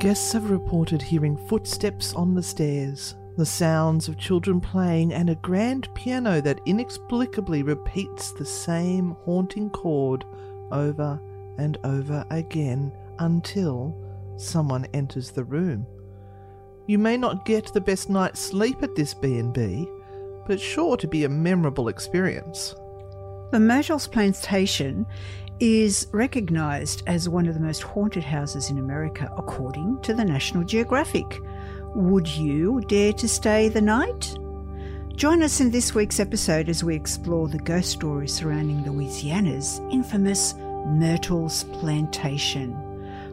Guests have reported hearing footsteps on the stairs, the sounds of children playing, and a grand piano that inexplicably repeats the same haunting chord over and over again until someone enters the room. You may not get the best night's sleep at this B&B, but sure to be a memorable experience. The Myrtles Plantation is recognised as one of the most haunted houses in America, according to the National Geographic. Would you dare to stay the night? Join us in this week's episode as we explore the ghost stories surrounding Louisiana's infamous Myrtles Plantation.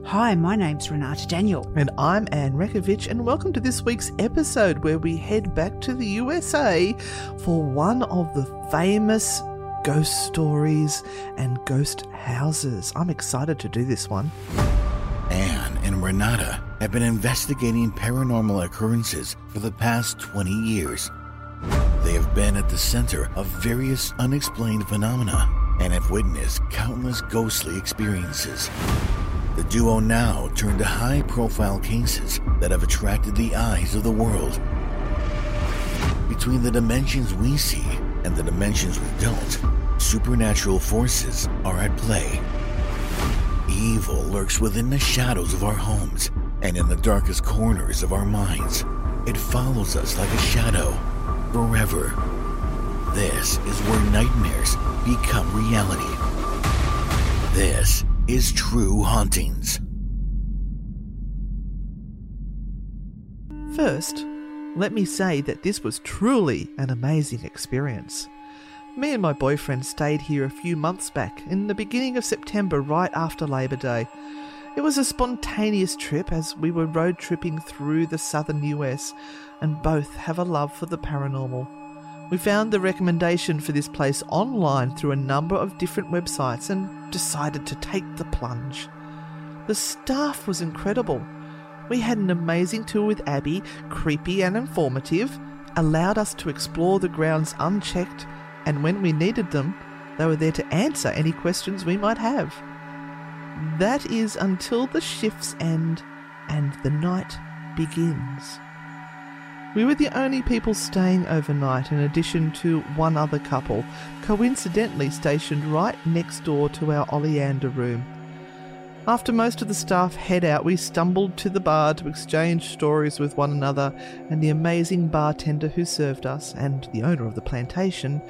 Hi, my name's Renata Daniel. And I'm Anne Rekovich, and welcome to this week's episode where we head back to the USA for one of the famous ghost stories and ghost houses. I'm excited to do this one. Anne and Renata have been investigating paranormal occurrences for the past 20 years. They have been at the center of various unexplained phenomena and have witnessed countless ghostly experiences. The duo now turn to high profile cases that have attracted the eyes of the world. Between the dimensions we see and the dimensions we don't, supernatural forces are at play. Evil lurks within the shadows of our homes and in the darkest corners of our minds. It follows us like a shadow forever. This is where nightmares become reality. This is True Hauntings. First, let me say that this was truly an amazing experience. Me and my boyfriend stayed here a few months back, in the beginning of September, right after Labor Day. It was a spontaneous trip as we were road tripping through the southern US and both have a love for the paranormal. We found the recommendation for this place online through a number of different websites and decided to take the plunge. The staff was incredible. We had an amazing tour with Abby, creepy and informative, allowed us to explore the grounds unchecked, and when we needed them, they were there to answer any questions we might have. That is until the shifts end and the night begins. We were the only people staying overnight, in addition to one other couple, coincidentally stationed right next door to our Oleander room. After most of the staff head out, we stumbled to the bar to exchange stories with one another, and the amazing bartender who served us, and the owner of the plantation,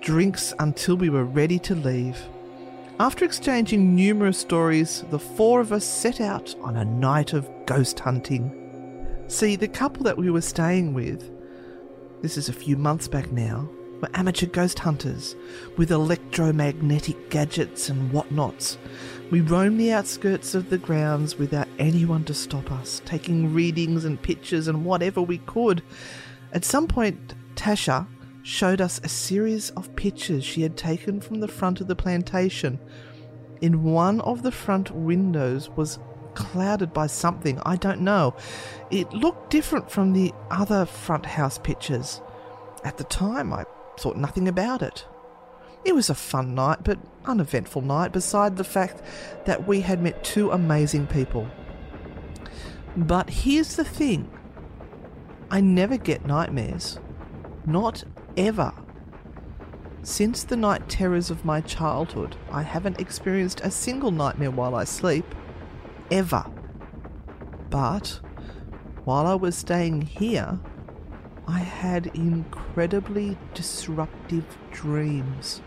drinks until we were ready to leave. After exchanging numerous stories, the four of us set out on a night of ghost hunting. See, the couple that we were staying with, this is a few months back now, were amateur ghost hunters with electromagnetic gadgets and whatnots. We roamed the outskirts of the grounds without anyone to stop us, taking readings and pictures and whatever we could. At some point, Tasha showed us a series of pictures she had taken from the front of the plantation. In one of the front windows was clouded by something, I don't know. It looked different from the other front house pictures. At the time, I thought nothing about it. It was a fun night, but uneventful night, beside the fact that we had met two amazing people. But here's the thing I never get nightmares. Not ever. Since the night terrors of my childhood, I haven't experienced a single nightmare while I sleep ever. But while I was staying here, I had incredibly disruptive dreams.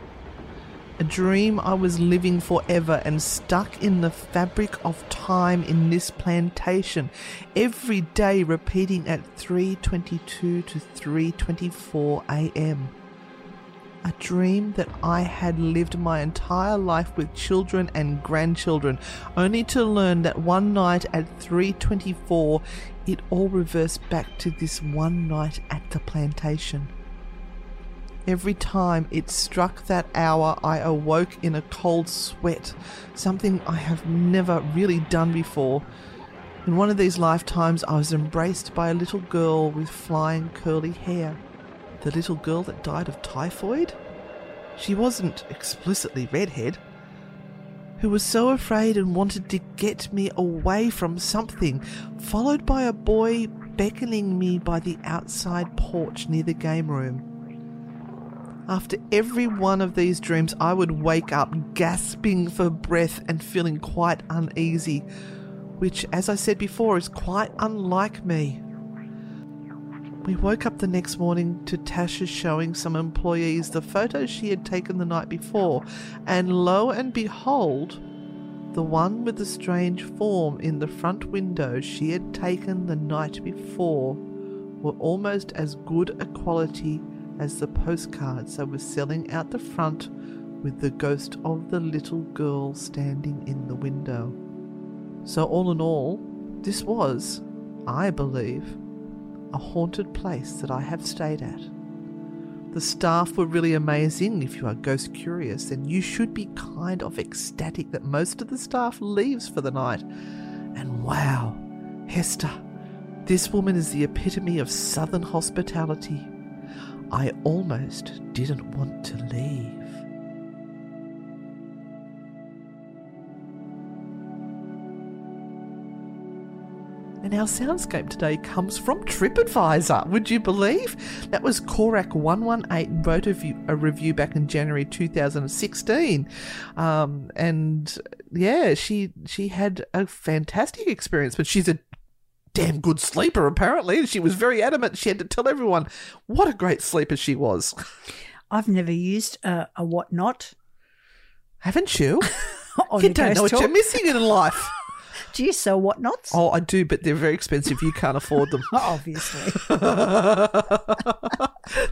A dream I was living forever and stuck in the fabric of time in this plantation, every day repeating at 3:22 to 3:24 a.m a dream that I had lived my entire life with children and grandchildren, only to learn that one night at 3:24 it all reversed back to this one night at the plantation. Every time it struck that hour, I awoke in a cold sweat, something I have never really done before. In one of these lifetimes, I was embraced by a little girl with flying curly hair. The little girl that died of typhoid? She wasn't explicitly redhead. who was so afraid and wanted to get me away from something, followed by a boy beckoning me by the outside porch near the game room. After every one of these dreams, I would wake up gasping for breath and feeling quite uneasy, which, as I said before, is quite unlike me. We woke up the next morning to Tasha showing some employees the photos she had taken the night before, and lo and behold, the one with the strange form in the front window she had taken the night before were almost as good a quality as the postcards that were selling out the front with the ghost of the little girl standing in the window. So, all in all, this was, I believe, a haunted place that I have stayed at. The staff were really amazing. If you are ghost curious, then you should be kind of ecstatic that most of the staff leaves for the night. And wow, Hester, this woman is the epitome of southern hospitality. I almost didn't want to leave. And our soundscape today comes from TripAdvisor. Would you believe? That was Korak118 wrote a a review back in January 2016. Um, and yeah, she she had a fantastic experience, but she's a damn good sleeper, apparently. And She was very adamant. She had to tell everyone what a great sleeper she was. I've never used a, a whatnot. Haven't you? you don't know what you're missing in life. Do you sell whatnots? Oh, I do, but they're very expensive. You can't afford them. Obviously.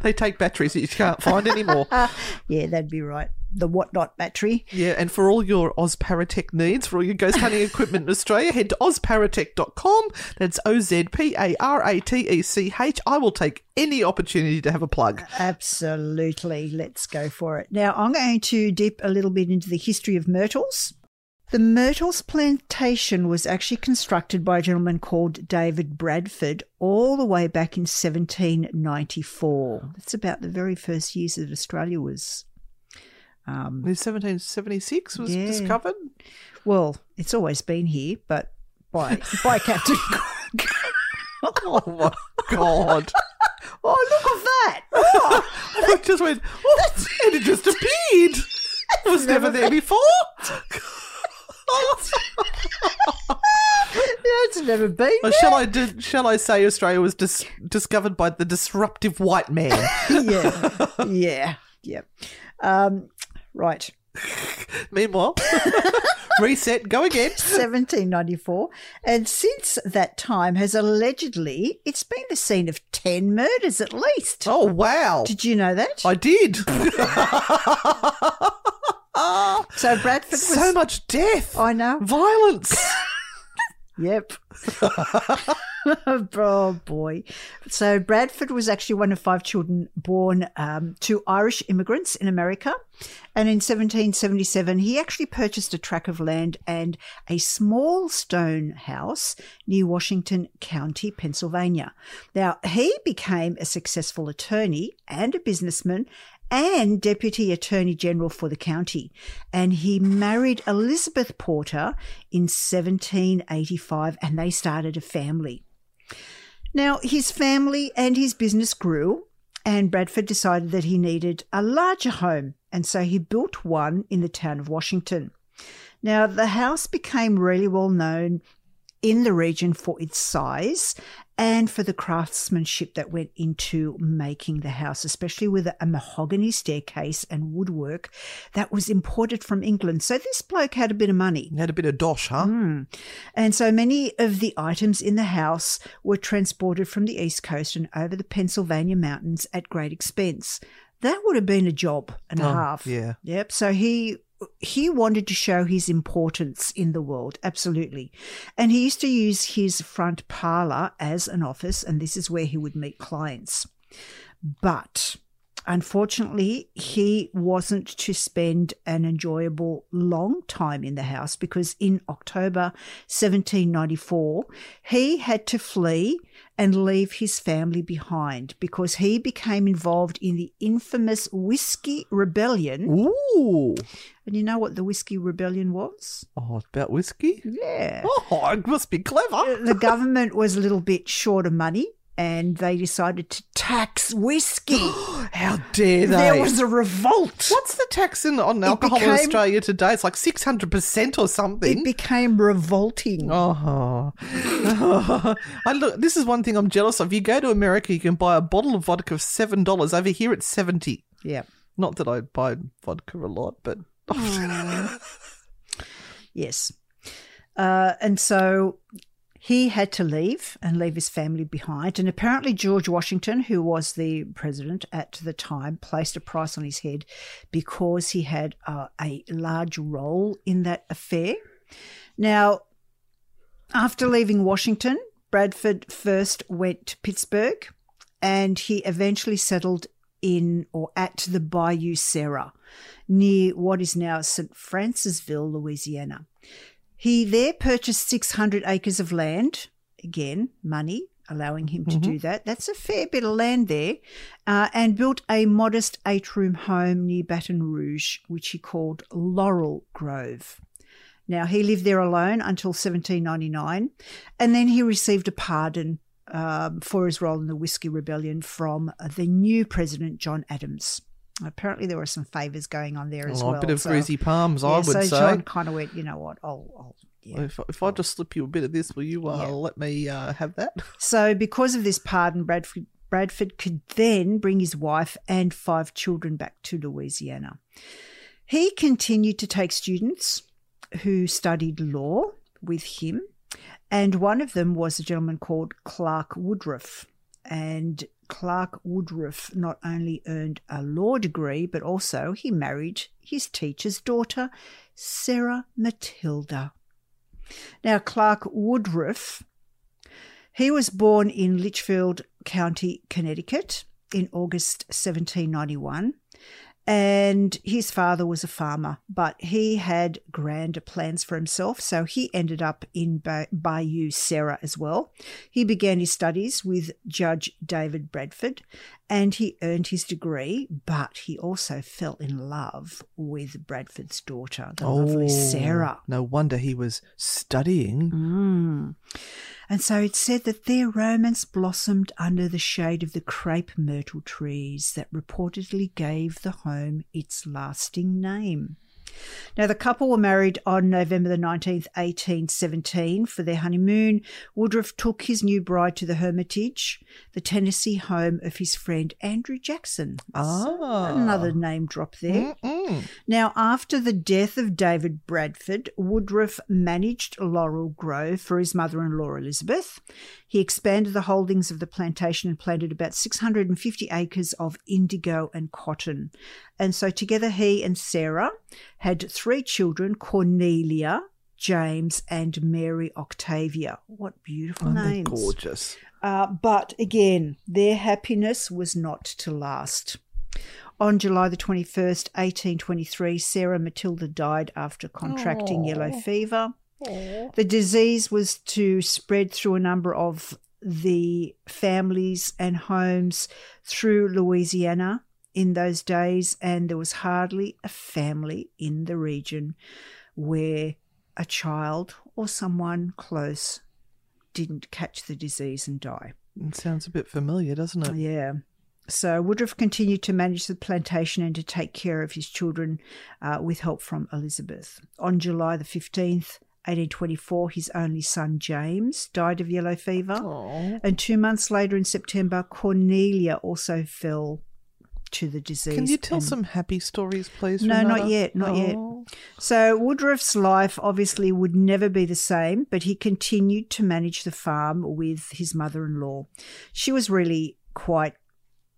they take batteries that you can't find anymore. yeah, that'd be right. The whatnot battery. Yeah, and for all your Ozparatech needs, for all your ghost hunting equipment in Australia, head to ozparatech.com. That's O Z P A R A T E C H. I will take any opportunity to have a plug. Absolutely. Let's go for it. Now, I'm going to dip a little bit into the history of myrtles. The Myrtles plantation was actually constructed by a gentleman called David Bradford all the way back in 1794. That's about the very first years that Australia was. Um, In 1776 was Yeah. discovered. well, it's always been here, but by by Captain Cook. Oh my god. Oh, look at that! Oh, I just went, oh, and it just appeared. It was never there before. it's never been. Or shall I do, shall I say Australia was dis- discovered by the disruptive white man? yeah, yeah, yeah. Um, right. Meanwhile, reset, go again. 1794 and since that time has allegedly it's been the scene of 10 murders at least Oh wow, did you know that I did. So bradford was so much death, i know. Violence. yep. Oh boy. So bradford was actually one of five children born um, to irish immigrants in america. And in 1777 he actually purchased a tract of land and a small stone house near washington county pennsylvania. Now he became a successful attorney and a businessman and Deputy Attorney General for the county. And he married Elizabeth Porter in 1785 and they started a family. Now, his family and his business grew, and Bradford decided that he needed a larger home, and so he built one in the town of Washington. Now, the house became really well known in the region for its size and for the craftsmanship that went into making the house, especially with a mahogany staircase and woodwork that was imported from England. So this bloke had a bit of money. You had a bit of dosh, huh? Mm. And so many of the items in the house were transported from the East Coast and over the Pennsylvania mountains at great expense. That would have been a job and a Oh, half. yeah. Yep. So he he wanted to show his importance in the world, absolutely. And he used to use his front parlor as an office, and this is where he would meet clients. But Unfortunately, he wasn't to spend an enjoyable long time in the house because in October 1794, he had to flee and leave his family behind because he became involved in the infamous Whiskey Rebellion. Ooh. And you know what the Whiskey Rebellion was? Oh, about whiskey? Yeah. Oh, it must be clever. The government was a little bit short of money and they decided to tax whiskey. How dare they? there was a revolt. What's the tax in, on alcohol in Australia today? It's like 600% or something. It became revolting. Oh, I look. This is one thing I'm jealous of. You go to America, you can buy a bottle of vodka for seven dollars. Over here, it's seventy. Yeah. Not that I buy vodka a lot, but Yes. Uh, and so he had to leave and leave his family behind. And apparently, George Washington, who was the president at the time, placed a price on his head because he had uh, a large role in that affair. Now, after leaving Washington, Bradford first went to Pittsburgh and he eventually settled in or at the Bayou Sara near what is now St. Francisville, Louisiana. He there purchased 600 acres of land, again, money allowing him to do that. That's a fair bit of land there, uh, and built a modest eight room home near Baton Rouge, which he called Laurel Grove. Now, he lived there alone until 1799, and then he received a pardon um, for his role in the Whiskey Rebellion from the new president, John Adams. Apparently, there were some favours going on there as oh, well. a bit of so- greasy palms, I yeah, would so say. John kind of went, you know what? I'll, I'll yeah. If, if I just slip you a bit of this, will you uh, Yeah. let me uh, have that? So, because of this pardon, Bradford, Bradford could then bring his wife and five children back to Louisiana. He continued to take students who studied law with him, and one of them was a gentleman called Clark Woodruff. And Clark Woodruff not only earned a law degree, but also he married his teacher's daughter, Sarah Matilda. Now, Clark Woodruff he was born in Litchfield County, Connecticut in August 1791. And his father was a farmer, but he had grander plans for himself, so he ended up in ba- Bayou Sara as well. He began his studies with Judge David Bradford, and he earned his degree, but he also fell in love with Bradford's daughter, the lovely Sarah. No wonder he was studying. Mm. And so it said that their romance blossomed under the shade of the crepe myrtle trees that reportedly gave the home its lasting name. Now, the couple were married on November the 19th, 1817, for their honeymoon. Woodruff took his new bride to the Hermitage, the Tennessee home of his friend Andrew Jackson. So Ah. another name drop there. Mm-mm. Now, after the death of David Bradford, Woodruff managed Laurel Grove for his mother in law Elizabeth. He expanded the holdings of the plantation and planted about 650 acres of indigo and cotton. And so, together, he and Sarah had three children Cornelia, James, and Mary Octavia. What beautiful Aren't names. gorgeous? Uh, but again, their happiness was not to last. On July the 21st, 1823, Sarah Matilda died after contracting yellow fever. The disease was to spread through a number of the families and homes through Louisiana in those days, and there was hardly a family in the region where a child or someone close didn't catch the disease and die. It sounds a bit familiar, doesn't it? Yeah. So Woodruff continued to manage the plantation and to take care of his children uh, with help from Elizabeth. On July the 15th, 1824, his only son James died of yellow fever. Oh. And two months later in September, Cornelia also fell to the disease. Can you tell and- some happy stories, please? No, not yet, not yet. Oh. So Woodruff's life obviously would never be the same, but he continued to manage the farm with his mother-in-law. She was really quite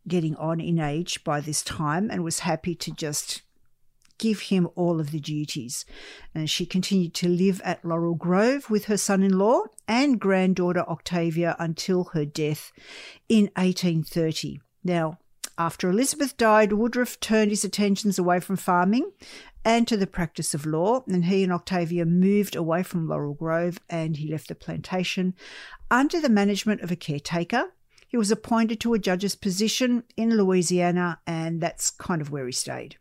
getting on in age by this time and was happy to just give him all of the duties. And she continued to live at Laurel Grove with her son-in-law and granddaughter Octavia until her death in 1830. Now, After Elizabeth died, Woodruff turned his attentions away from farming and to the practice of law, and he and Octavia moved away from Laurel Grove and he left the plantation under the management of a caretaker. He was appointed to a judge's position in Louisiana, and that's kind of where he stayed.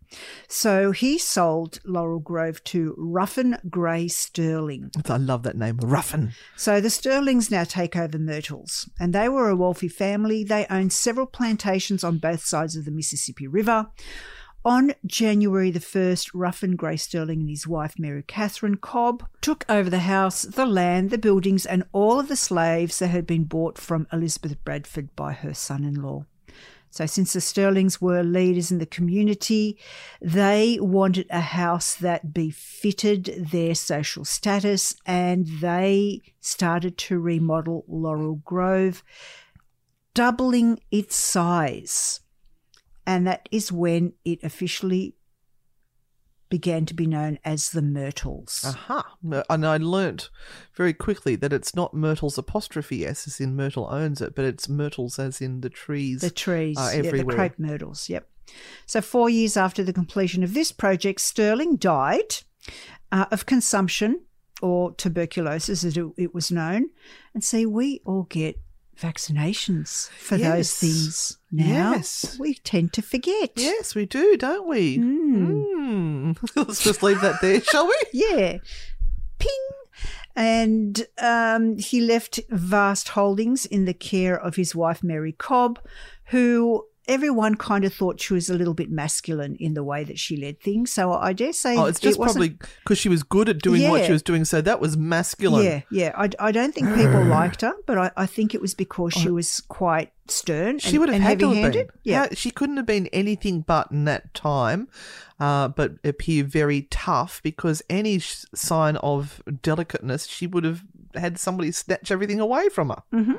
So he sold Laurel Grove to Ruffin Gray Stirling. I love that name, Ruffin. So the Stirlings now take over Myrtles, and they were a wealthy family. They owned several plantations on both sides of the Mississippi River. On January the 1st, Ruffin Gray Stirling and his wife Mary Catherine Cobb took over the house, the land, the buildings, and all of the slaves that had been bought from Elizabeth Bradford by her son in law. So, since the Stirlings were leaders in the community, they wanted a house that befitted their social status and they started to remodel Laurel Grove, doubling its size and that is when it officially began to be known as the Myrtles. Aha. And I learnt very quickly that it's not Myrtles apostrophe S as in Myrtle owns it, but it's Myrtles as in the trees. The trees, are yeah, the everywhere. crepe myrtles, yep. So, four years after the completion of this project, Stirling died uh, of consumption or tuberculosis, as it, it was known. And see, we all get vaccinations for Yes. those things now. Yes. We tend to forget. Yes, we do, don't we? Mm. Mm. Let's just leave that there, shall we? Yeah. Ping. And um, he left vast holdings in the care of his wife, Mary Cobb, who everyone kind of thought she was a little bit masculine in the way that she led things. So I dare say Oh, it's just it wasn't- probably because she was good at doing what she was doing, so that was masculine. Yeah, yeah. I, I don't think people liked her, but I, I think it was because she was quite stern Oh. She would have and had to have been. Yeah. How- she couldn't have been anything but in that time, uh, but appear very tough because any sh- sign of delicateness, she would have had somebody snatch everything away from her.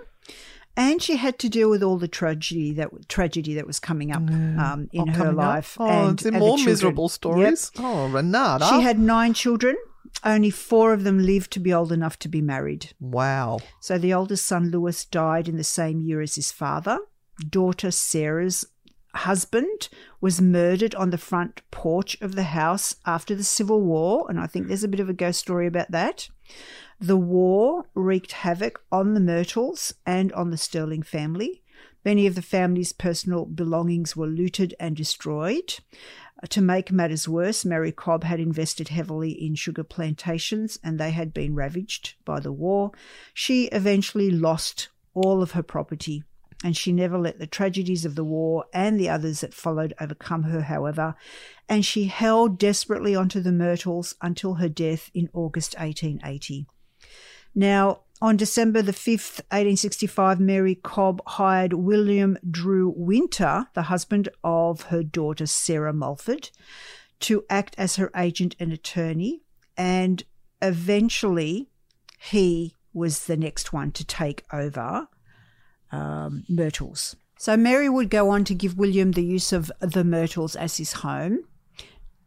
And she had to deal with all the tragedy that tragedy that was coming up um, in Oh, her coming up. life. Oh, and, and more miserable Yep. stories. Oh, Renata. She had nine children. Only four of them lived to be old enough to be married. wow. So the oldest son, Lewis, died in the same year as his father. Daughter Sarah's husband was murdered on the front porch of the house after the Civil War, and I think there's a bit of a ghost story about that. The war wreaked havoc on the Myrtles and on the Stirling family. Many of the family's personal belongings were looted and destroyed. Uh, To make matters worse, Mary Cobb had invested heavily in sugar plantations and they had been ravaged by the war. She eventually lost all of her property and she never let the tragedies of the war and the others that followed overcome her, however, and she held desperately onto the Myrtles until her death in August 1880. Now, on December the 5th, 1865, Mary Cobb hired William Drew Winter, the husband of her daughter Sarah Mulford, to act as her agent and attorney. And eventually, he was the next one to take over um, Myrtles. So Mary would go on to give William the use of the Myrtles as his home.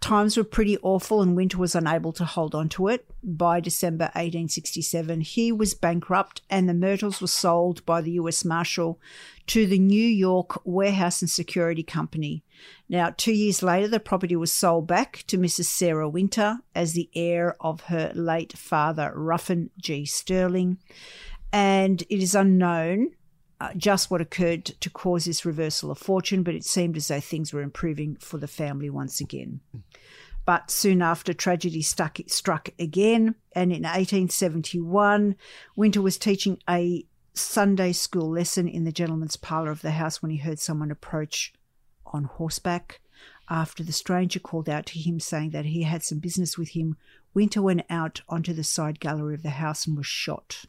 Times were pretty awful, and Winter was unable to hold on to it. By December 1867, he was bankrupt, and the Myrtles were sold by the U.S. Marshal to the New York Warehouse and Security Company. Now, two years later, the property was sold back to Mrs. Sarah Winter as the heir of her late father, Ruffin G. Stirling, and it is unknown uh, just what occurred to cause this reversal of fortune, but it seemed as though things were improving for the family once again. But soon after, tragedy stuck, struck again, and in 1871, Winter was teaching a Sunday school lesson in the gentleman's parlour of the house when he heard someone approach on horseback. After the stranger called out to him saying that he had some business with him, Winter went out onto the side gallery of the house and was shot.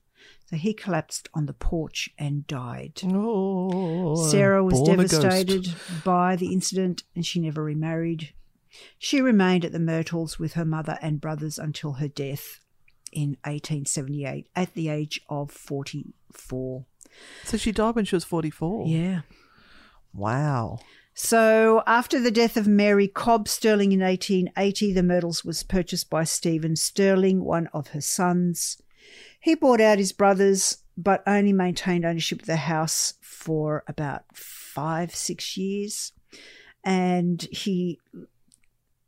So he collapsed on the porch and died. Oh, Sarah was born a ghost. devastated by the incident and she never remarried. She remained at the Myrtles with her mother and brothers until her death in 1878 at the age of 44. So she died when she was 44. Yeah. Wow. So, after the death of Mary Cobb Stirling in 1880, the Myrtles was purchased by Stephen Stirling, one of her sons. He bought out his brothers, but only maintained ownership of the house for about five, six years. And he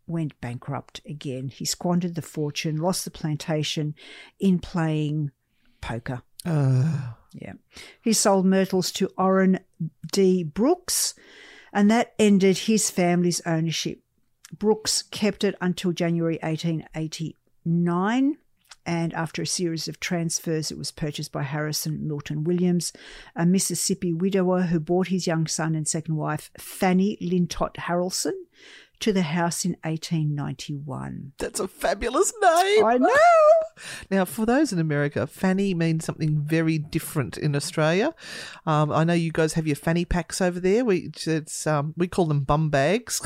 went bankrupt again. He squandered the fortune, lost the plantation in playing poker. Uh, Yeah. He sold myrtles to Oran D. Brooks, and that ended his family's ownership. Brooks kept it until January 1889, and after a series of transfers, it was purchased by Harrison Milton Williams, a Mississippi widower who bought his young son and second wife, Fanny Lintott Harrelson, to the house in 1891. that's a fabulous name. I know. Now, for those in America, fanny means something very different in Australia. Um, I know you guys have your fanny packs over there. We it's um, we call them bum bags,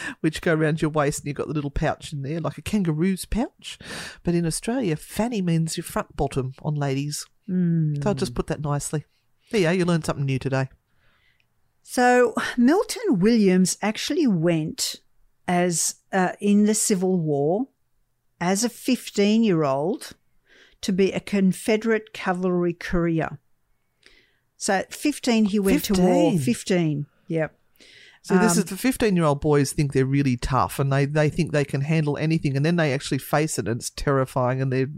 which go around your waist, and you've got the little pouch in there, like a kangaroo's pouch. But in Australia, fanny means your front bottom on ladies. Mm. So I'll just put that nicely. There you go. You learned something new today. So Milton Williams actually went as uh, in the Civil War as a 15 year old to be a Confederate cavalry courier. So at 15 he went to war. 15? 15. Yep. So this Um, is the fifteen-year-old boys think they're really tough, and they, they think they can handle anything, and then they actually face it, and it's terrifying, and they're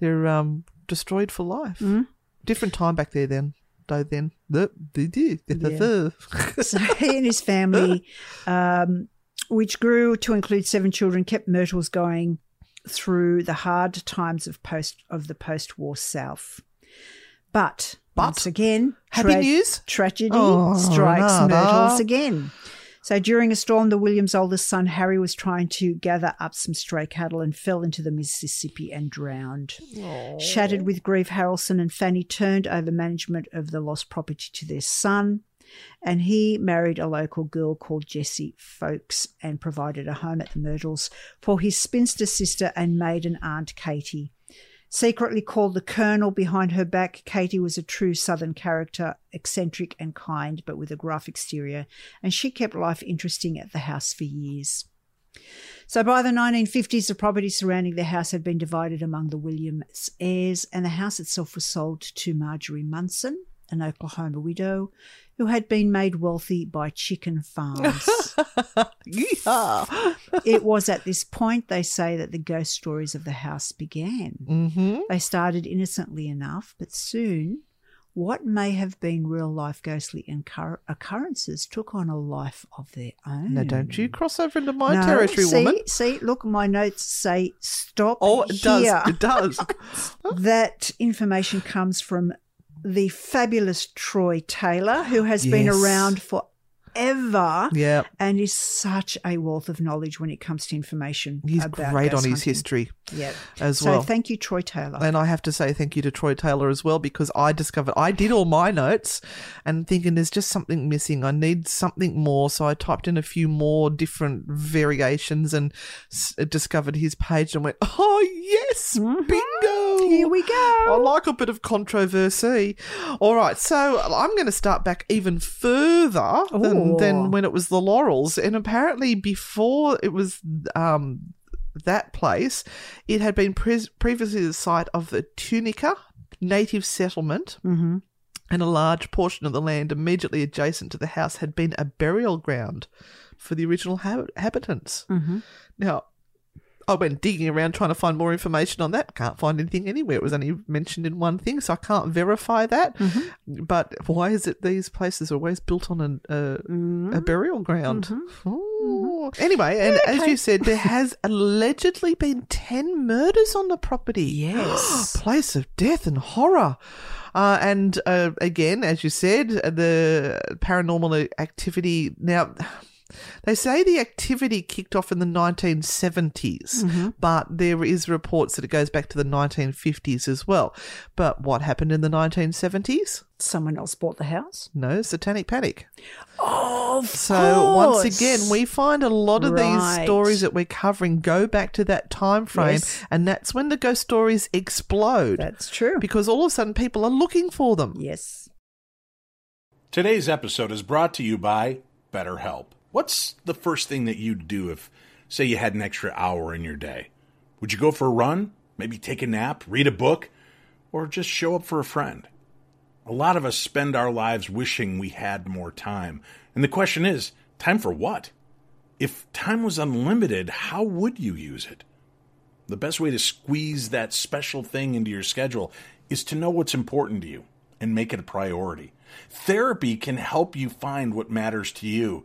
they're um, destroyed for life. Mhm. Different time back there then, though. Then the the the Yeah. So he and his family, um, which grew to include seven children, kept Myrtles going through the hard times of post of the post-war South. But, But? once again, Happy news? tragedy Oh, strikes. Myrtles again. So during a storm, the Williams' oldest son Harry was trying to gather up some stray cattle and fell into the Mississippi and drowned. Shattered with grief, Harrelson and Fanny turned over management of the lost property to their son, and he married a local girl called Jessie Folkes and provided a home at the Myrtles for his spinster sister and maiden aunt Katie. Secretly called the Colonel behind her back, Katie was a true Southern character, eccentric and kind, but with a gruff exterior, and she kept life interesting at the house for years. So by the 1950s, the property surrounding the house had been divided among the Williams heirs, and the house itself was sold to Marjorie Munson, an Oklahoma widow who had been made wealthy by chicken farms. It was at this point, they say, that the ghost stories of the house began. mm-hmm. They started innocently enough, but soon what may have been real life ghostly incur- occurrences took on a life of their own. Now, don't you cross over into my No, territory, see, woman. See, look, my notes say stop. Oh, it here. does. It does. that information comes from the fabulous Troy Taylor, who has been around around forever yeah, and is such a wealth of knowledge when it comes to information. he's about great on his hunting. history Yeah. as So well. thank you, Troy Taylor. And I have to say thank you to Troy Taylor as well because I discovered I did all my notes and thinking there's just something missing. I need something more. So I typed in a few more different variations and s- discovered his page and went, oh, yes, Mhm. bingo. Here we go. I like a bit of controversy. All right, so I'm going to start back even further than, Than when it was the Laurels. And apparently, before it was um, that place, it had been pre- previously the site of the Tunica native settlement, hmm and a large portion of the land immediately adjacent to the house had been a burial ground for the original hab- inhabitants. hmm Now, I went digging around trying to find more information on that. Can't find anything anywhere. It was only mentioned in one thing, so I can't verify that. Mm-hmm. But why is it these places are always built on an, uh, Mm-hmm. a burial ground? Ooh. Anyway, and as you said, there has allegedly been 10 murders on the property. Yes. Place of death and horror. Uh, and uh, again, as you said, the paranormal activity. Now, they say the activity kicked off in the 1970s, mm-hmm. but there is reports that it goes back to the 1950s as well. But what happened in the 1970s? Someone else bought the house. No, satanic panic. Oh, So once again, we find a lot of Right. these stories that we're covering go back to that time frame, Yes. and that's when the ghost stories explode That's true. because all of a sudden people are looking for them. yes. Today's episode is brought to you by BetterHelp. What's the first thing that you'd do if, say, you had an extra hour in your day? Would you go for a run? Maybe take a nap, read a book, or just show up for a friend? A lot of us spend our lives wishing we had more time. And the question is time for what? If time was unlimited, how would you use it? The best way to squeeze that special thing into your schedule is to know what's important to you and make it a priority. Therapy can help you find what matters to you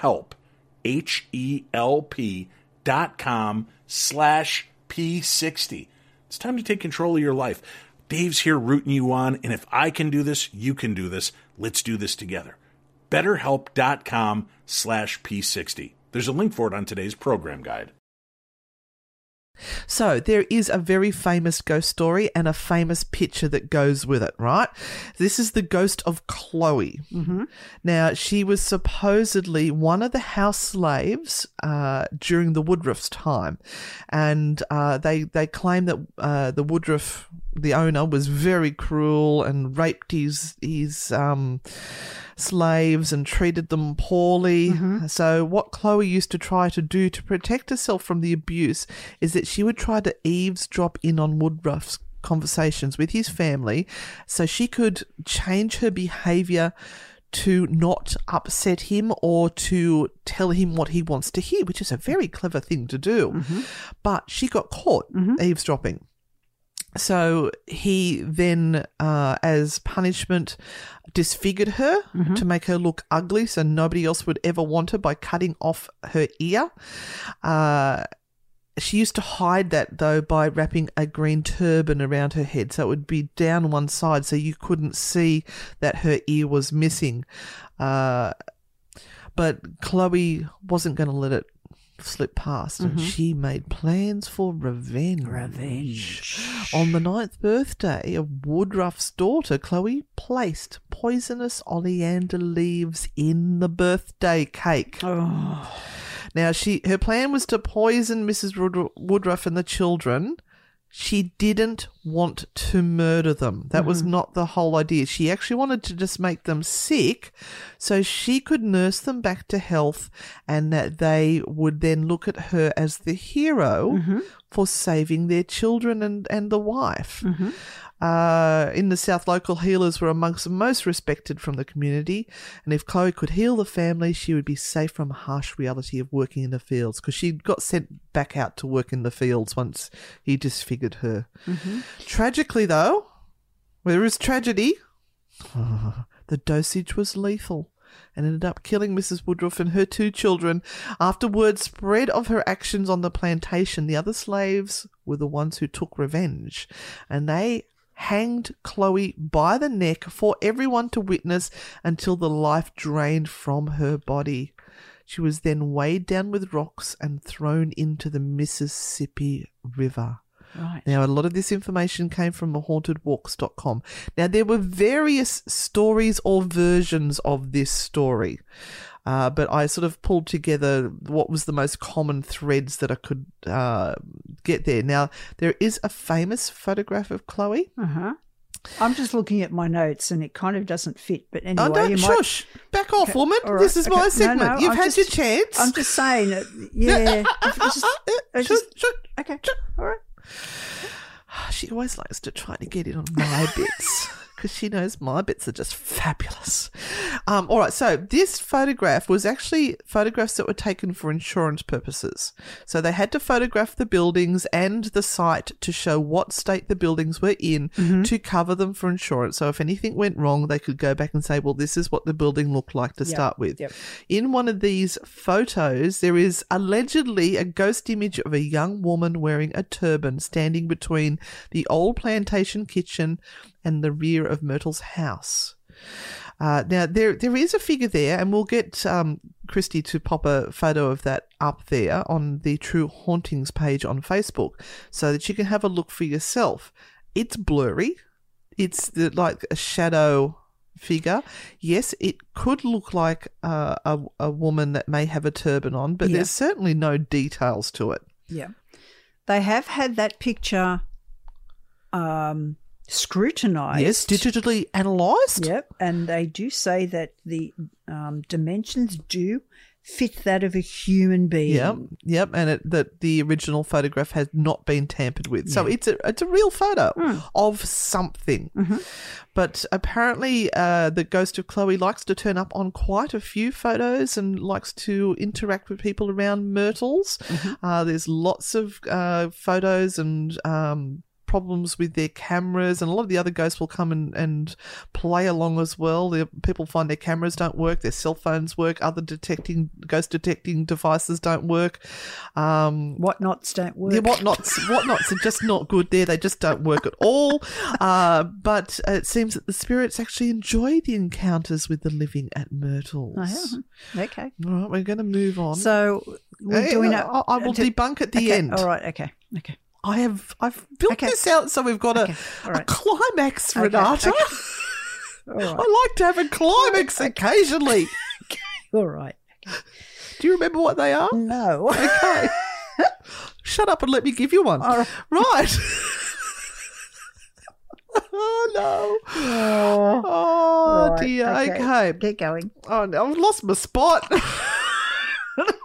H-E-L-P H E L P dot com slash p60. It's time to take control of your life. Dave's here rooting you on, and if I can do this, you can do this. Let's do this together betterhelp.com slash p60. There's a link for it on today's program guide. So there is a very famous ghost story and a famous picture that goes with it, right? This is the ghost of Chloe. Mm-hmm. Now she was supposedly one of the house slaves uh, during the Woodruff's time, and uh, they they claim that uh, the Woodruff, the owner, was very cruel and raped his his um, slaves and treated them poorly. Mm-hmm. So, what Chloe used to try to do to protect herself from the abuse is that she would try to eavesdrop in on Woodruff's conversations with his family so she could change her behavior to not upset him or to tell him what he wants to hear, which is a very clever thing to do. Mm-hmm. But she got caught mm-hmm. eavesdropping. So he then, uh, as punishment, disfigured her mm-hmm. to make her look ugly so nobody else would ever want her by cutting off her ear. Uh, she used to hide that though by wrapping a green turban around her head so it would be down one side so you couldn't see that her ear was missing. Uh, but Chloe wasn't going to let it slip past, and mm-hmm. she made plans for revenge. Revenge. On the ninth birthday of Woodruff's daughter, Chloe placed poisonous oleander leaves in the birthday cake. Oh. Now, she her plan was to poison Mrs. Woodruff and the children she didn't want to murder them. That mm-hmm. was not the whole idea. She actually wanted to just make them sick so she could nurse them back to health and that they would then look at her as the hero mm-hmm. for saving their children and, and the wife. Mm-hmm. Uh, in the South, local healers were amongst the most respected from the community, and if Chloe could heal the family, she would be safe from the harsh reality of working in the fields because she got sent back out to work in the fields once he disfigured her. Mm-hmm. Tragically, though, there is tragedy. the dosage was lethal and ended up killing Mrs. Woodruff and her two children. After word spread of her actions on the plantation, the other slaves were the ones who took revenge, and they hanged Chloe by the neck for everyone to witness until the life drained from her body. She was then weighed down with rocks and thrown into the Mississippi River. Right. Now, a lot of this information came from hauntedwalks.com. Now, there were various stories or versions of this story. Uh, but I sort of pulled together what was the most common threads that I could uh, get there. Now, there is a famous photograph of Chloe. Uh-huh. I'm just looking at my notes and it kind of doesn't fit. But anyway, oh, don't shush. Might... Back off, okay. woman. Right. This is okay. my segment. No, no, You've I'm had just, your chance. I'm just saying that. Yeah. just, just, shush, shush, okay. Shush. All right. She always likes to try to get in on my bits because she knows my bits are just fabulous. Um, all right, so this photograph was actually photographs that were taken for insurance purposes. So they had to photograph the buildings and the site to show what state the buildings were in to cover them for insurance. So if anything went wrong, they could go back and say, well, this is what the building looked like to start with. yep. In one of these photos, there is allegedly a ghost image of a young woman wearing a turban standing between the old plantation kitchen and the rear of Myrtle's house. Uh, now there there is a figure there, and we'll get um, Christy to pop a photo of that up there on the True Hauntings page on Facebook, so that you can have a look for yourself. It's blurry. It's the, like a shadow figure. Yes, it could look like uh, a a woman that may have a turban on, but Yeah. there's certainly no details to it. Yeah. They have had that picture um, scrutinized. Yes, digitally analysed. Yep. And they do say that the um, dimensions do fit that of a human being. Yep, yep, and it, that the original photograph has not been tampered with, so it's a it's a real photo of something. But apparently, uh, the ghost of Chloe likes to turn up on quite a few photos and likes to interact with people around Myrtles. Uh, there's lots of uh, photos and. Um, problems with their cameras and a lot of the other ghosts will come and, and play along as well the people find their cameras don't work their cell phones work other detecting ghost detecting devices don't work um Whatnots don't work. yeah, whatnots, whatnots are just not good there. They just don't work at all. Uh, but it seems that the spirits actually enjoy the encounters with the living at Myrtles. Oh, yeah. Okay. All right, we're going to move on. So we're Hey, doing I, a. I will debunk at the okay, end. All right. Okay. Okay. I have I've built Okay. this out so we've got Okay, a, all a climax, Renata. okay. All right. I like to have a climax occasionally. All right. Do you remember what they are? No. Okay. Shut up and let me give you one. All right. Right. oh no. Oh, Oh right, dear. Okay. Get going. Oh no, I've lost my spot.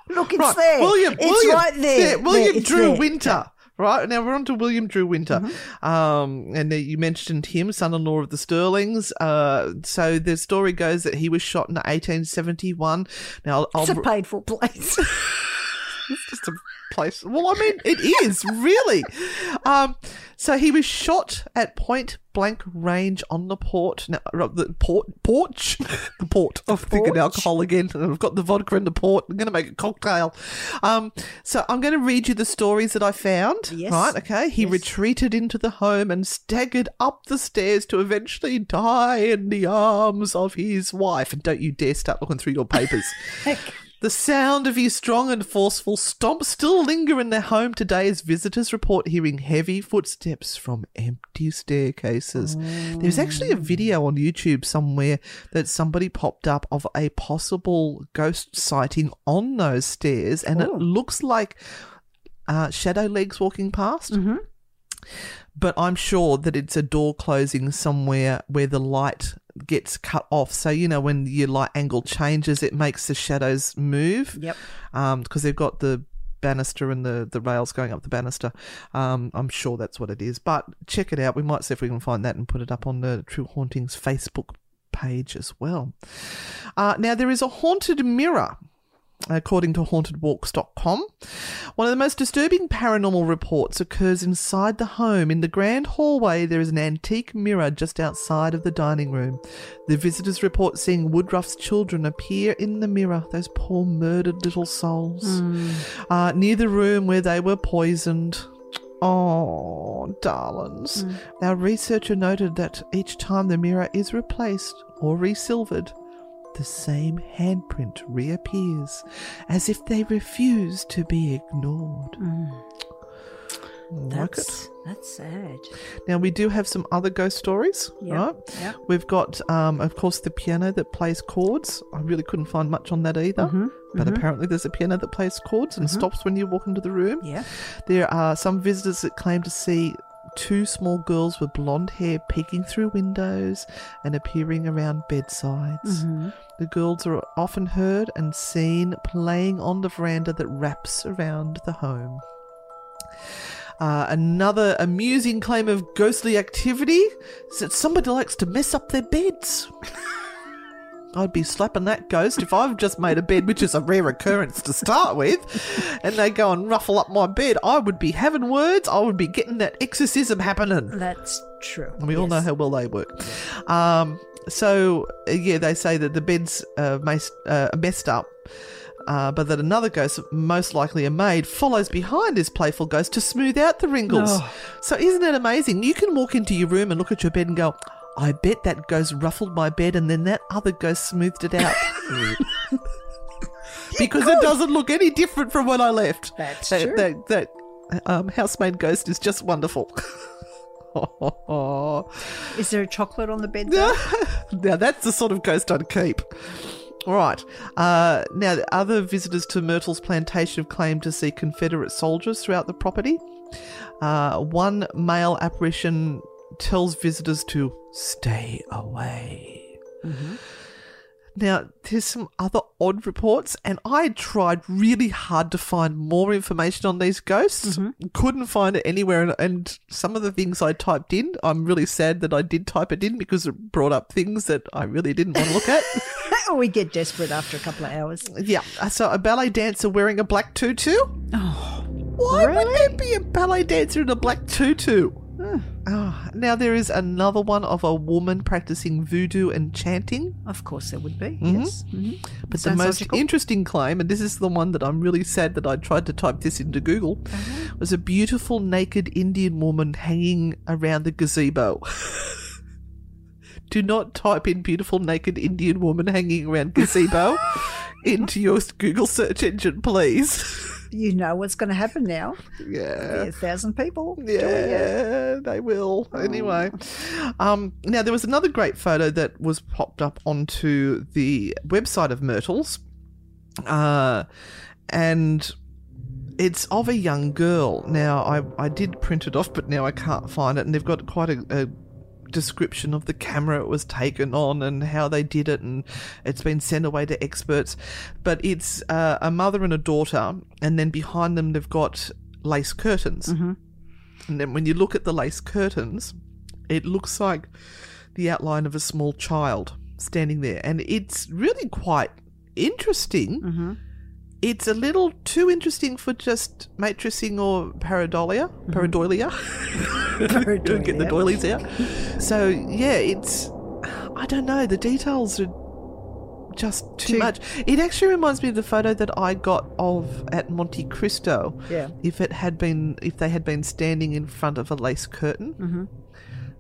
Look, it's right. there. William. It's William, right there. William There, Drew there. Winter. Right now we're on to William Drew Winter, Mm-hmm. um, and you mentioned him, son-in-law of the Stirlings. Uh, so the story goes that he was shot in 1871. Now I'll, It's I'll a painful place. it's just a place. Well, I mean, it is really. Um, so he was shot at point blank range on the port. Now, uh, the port porch, the port. I'm thinking alcohol again. I've got the vodka in the port. I'm going to make a cocktail. Um, so I'm going to read you the stories that I found. Yes. Right. Okay. He Yes. retreated into the home and staggered up the stairs to eventually die in the arms of his wife. And don't you dare start looking through your papers. The sound of his strong and forceful stomp still linger in their home today as visitors report hearing heavy footsteps from empty staircases. There's actually a video on YouTube somewhere that somebody popped up of a possible ghost sighting on those stairs, and it Oh. looks like uh, shadow legs walking past. But I'm sure that it's a door closing somewhere where the light gets cut off. So, you know, when your light angle changes, it makes the shadows move. Yep. Because they've got the banister and the, the rails going up the banister. Um, I'm sure that's what it is. But check it out. We might see if we can find that and put it up on the True Hauntings Facebook page as well. Uh, now, there is a haunted mirror according to hauntedwalks.com. One of the most disturbing paranormal reports occurs inside the home. In the grand hallway, there is an antique mirror just outside of the dining room. The visitors report seeing Woodruff's children appear in the mirror, those poor murdered little souls, uh, near the room where they were poisoned. Oh, darlings. Our researcher noted that each time the mirror is replaced or resilvered, the same handprint reappears, as if they refuse to be ignored. It? That's that's sad. Now we do have some other ghost stories, Yeah, right? yeah. We've got, um, of course, the piano that plays chords. I really couldn't find much on that either, Mm-hmm, but apparently there's a piano that plays chords and stops when you walk into the room. Yeah. There are some visitors that claim to see two small girls with blonde hair peeking through windows and appearing around bedsides. Mm-hmm. The girls are often heard and seen playing on the veranda that wraps around the home. Uh, another amusing claim of ghostly activity is that somebody likes to mess up their beds. I'd be slapping that ghost if I've just made a bed, which is a rare occurrence to start with, and they go and ruffle up my bed. I would be having words. I would be getting that exorcism happening. That's true. And we all know how well they work. Um, so, uh, yeah, they say that the bed's uh, mas- uh, messed up, uh, but that another ghost, most likely a maid, follows behind this playful ghost to smooth out the wrinkles. Oh. So, isn't it amazing? You can walk into your room and look at your bed and go, I bet that ghost ruffled my bed and then that other ghost smoothed it out. because it doesn't look any different from when I left. That's that, true. That, that um, housemaid ghost is just wonderful. Is there a chocolate on the bed? Though? now that's the sort of ghost I'd keep. All right. Uh, now, the other visitors to Myrtle's plantation have claimed to see Confederate soldiers throughout the property. Uh, one male apparition tells visitors to stay away. Mm-hmm. Now, there's some other odd reports, and I tried really hard to find more information on these ghosts. Mm-hmm. Couldn't find it anywhere, and, and some of the things I typed in, I'm really sad that I did type it in because it brought up things that I really didn't want to look at. we get desperate after a couple of hours. yeah, so a ballet dancer wearing a black tutu. Oh, Why would there be a ballet dancer in a black tutu? Oh, now there is another one of a woman practicing voodoo and chanting. of course there would be. Mm-hmm. Yes. Mhm. But the most logical. interesting claim, and this is the one that I'm really sad that I tried to type this into Google, Uh-huh. was a beautiful naked Indian woman hanging around the gazebo. Do not type in beautiful naked Indian woman hanging around gazebo into your Google search engine, please. You know what's going to happen now. yeah. a thousand people. Yeah, they will. Anyway, um, now there was another great photo that was popped up onto the website of Myrtles, uh, and it's of a young girl. Now I I did print it off, but now I can't find it, and they've got quite a. a description of the camera it was taken on and how they did it and it's been sent away to experts but it's uh, a mother and a daughter and then behind them they've got lace curtains and then when you look at the lace curtains, it looks like the outline of a small child standing there. And it's really quite interesting. It's a little too interesting for just matrixing or pareidolia. Pareidolia. Don't get the doilies out. So, yeah, it's. I don't know. The details are just too, Too- much. It actually reminds me of the photo that I got of at Monte Cristo Yeah. if it had been if they had been standing in front of a lace curtain mm-hmm.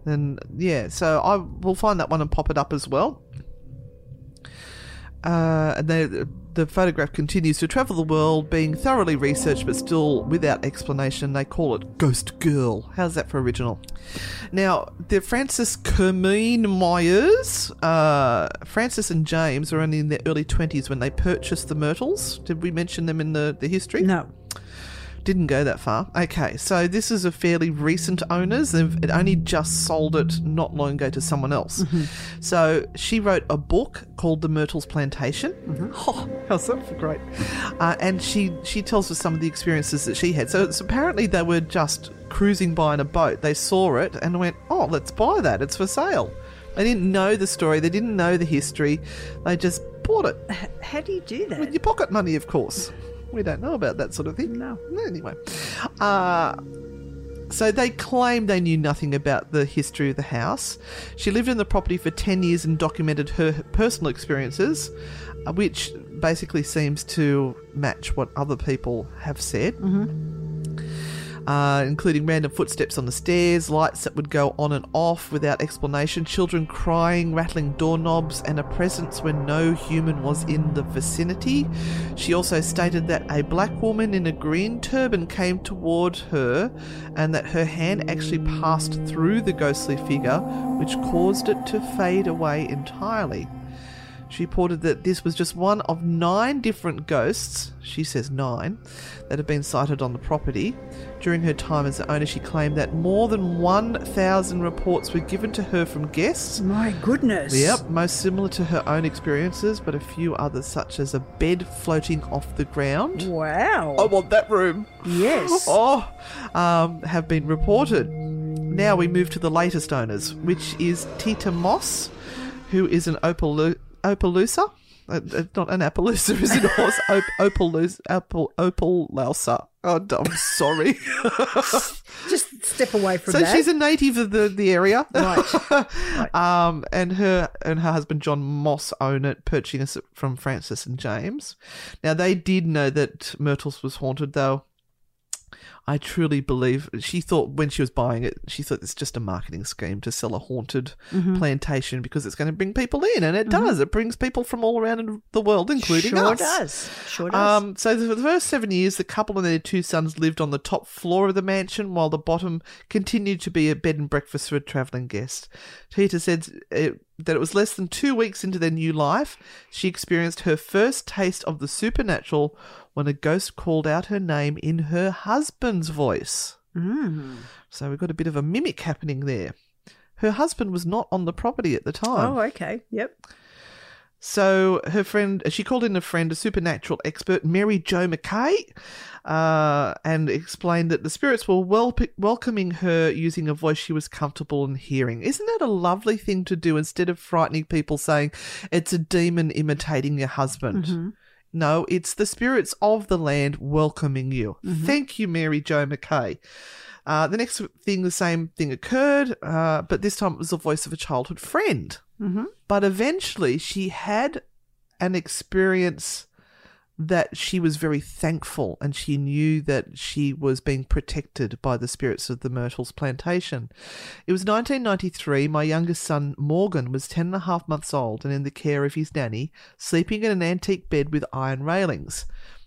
then yeah so i will find that one and pop it up as well uh, and the, the photograph continues to travel the world, being thoroughly researched but still without explanation. They call it Ghost Girl. How's that for original? Now, the Frances Kermeen Myers, uh, Frances and James were only in their early 20s when they purchased the Myrtles. Did we mention them in the, the history? No. Didn't go that far. Okay, so this is a fairly recent owners. They've it only just sold it not long ago to someone else. So she wrote a book called The Myrtles Plantation. Oh, how's that great? Uh, and she she tells us some of the experiences that she had. So it's apparently they were just cruising by in a boat. They saw it and went, "Oh, let's buy that. It's for sale." They didn't know the story. They didn't know the history. They just bought it H- How do you do that? with your pocket money, of course. We don't know about that sort of thing. No. Anyway, uh, so they claim they knew nothing about the history of the house. She lived in the property for 10 years and documented her personal experiences, uh, which basically seems to match what other people have said. Uh, including random footsteps on the stairs, lights that would go on and off without explanation, children crying, rattling doorknobs, and a presence when no human was in the vicinity. She also stated that a black woman in a green turban came toward her and that her hand actually passed through the ghostly figure, which caused it to fade away entirely. She reported that this was just one of nine different ghosts, she says nine, that have been sighted on the property. During her time as the owner, she claimed that more than 1,000 reports were given to her from guests. My goodness. Yep, most similar to her own experiences, but a few others, such as a bed floating off the ground. Wow. I want that room. yes. Oh, um, have been reported. Now we move to the latest owners, which is Teeta Moss, who is an opal- Opelousas. Uh, uh, not an Appaloosa, is it? A horse? Op- Opaloosa. Oh, I'm sorry. Just step away from so that. she's a native of the, the area. Right. Um, and her and her husband John Moss own it, purchasing it from Frances and James. Now they did know that Myrtles was haunted, though. I truly believe she thought when she was buying it, she thought it's just a marketing scheme to sell a haunted Mm-hmm. plantation because it's going to bring people in, and it does. It brings people from all around the world, including sure us. does. Sure does. Um, so for the first seven years, the couple and their two sons lived on the top floor of the mansion, while the bottom continued to be a bed and breakfast for a travelling guests. Teeta said it, that it was less than two weeks into their new life, she experienced her first taste of the supernatural when a ghost called out her name in her husband's voice. Mm. So we've got a bit of a mimic happening there. Her husband was not on the property at the time. Oh, okay. Yep. So her friend, she called in a friend, a supernatural expert, Mary Jo McKay, uh, and explained that the spirits were wel- welcoming her using a voice she was comfortable in hearing. Isn't that a lovely thing to do instead of frightening people saying it's a demon imitating your husband? No, it's the spirits of the land welcoming you. Thank you, Mary Jo McKay. Uh, the next thing, the same thing occurred, uh, but this time it was the voice of a childhood friend. Mm-hmm. But eventually, she had an experience that she was very thankful and she knew that she was being protected by the spirits of the Myrtles plantation. It was 1993. My youngest son, Morgan, was 10 and a half months old and in the care of his nanny, sleeping in an antique bed with iron railings.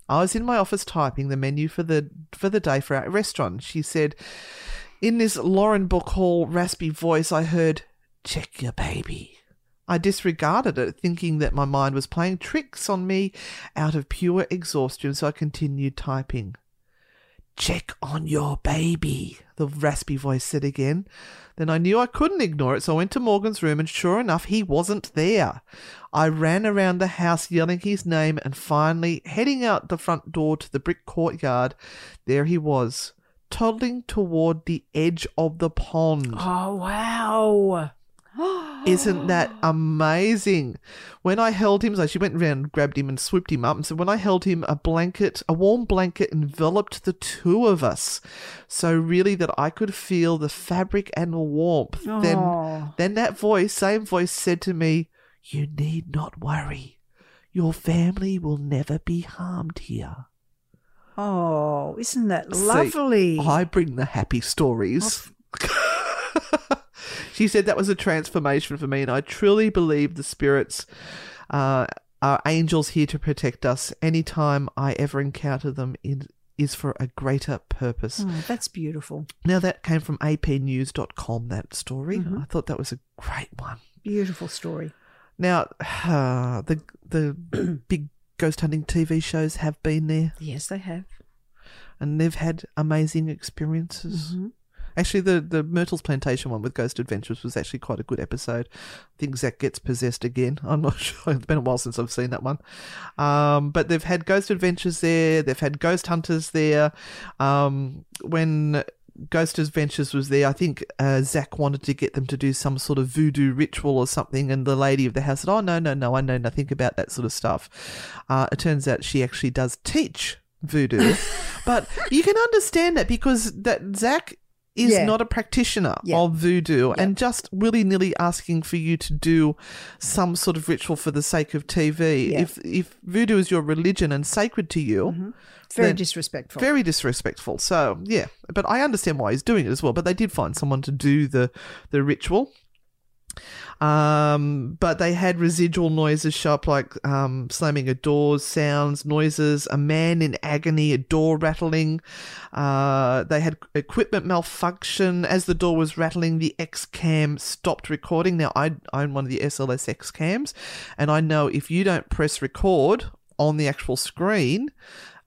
I was in my office typing the menu for the for the day for our restaurant. She said, in this Lauren Book Hall raspy voice, I heard, "Check your baby." I disregarded it, thinking that my mind was playing tricks on me out of pure exhaustion, so I continued typing. Check on your baby, the raspy voice said again. Then I knew I couldn't ignore it, so I went to Morgan's room, and sure enough, he wasn't there. I ran around the house yelling his name, and finally, heading out the front door to the brick courtyard, there he was, toddling toward the edge of the pond. Oh, wow. Oh, Isn't that amazing? When I held him, so she went around, grabbed him, and swooped him up. And so when I held him, a blanket, a warm blanket enveloped the two of us, so really that I could feel the fabric and the warmth. Aw. Then, then that voice, same voice, said to me, "You need not worry. Your family will never be harmed here." Oh, isn't that See, lovely? I bring the happy stories. she said that was a transformation for me, and I truly believe the spirits uh, are angels here to protect us. Anytime I ever encounter them, it is for a greater purpose. Oh, that's beautiful. Now, that came from apnews.com, that story. I thought that was a great one. Beautiful story. Now, uh, the, the big ghost hunting TV shows have been there. Yes, they have. and they've had amazing experiences. Actually, the the Myrtles Plantation one with Ghost Adventures was actually quite a good episode. I think Zak gets possessed again. I'm not sure. It's been a while since I've seen that one. Um, but they've had Ghost Adventures there. They've had Ghost Hunters there. Um, when Ghost Adventures was there, I think uh, Zak wanted to get them to do some sort of voodoo ritual or something, and the lady of the house said, "Oh no, no, no, I know nothing about that sort of stuff." Uh, it turns out she actually does teach voodoo, but you can understand that because that Zak is Yeah. not a practitioner Yeah. of voodoo and just willy nilly asking for you to do some sort of ritual for the sake of TV. Yeah. If if voodoo is your religion and sacred to you, mm-hmm. Very disrespectful. very disrespectful. So yeah, but I understand why he's doing it as well. But they did find someone to do the the ritual. Um, but they had residual noises show up like um, slamming of doors, sounds, noises, a man in agony, a door rattling. Uh, they had equipment malfunction as the door was rattling. The X cam stopped recording. Now I own one of the SLS X cams, and I know if you don't press record on the actual screen,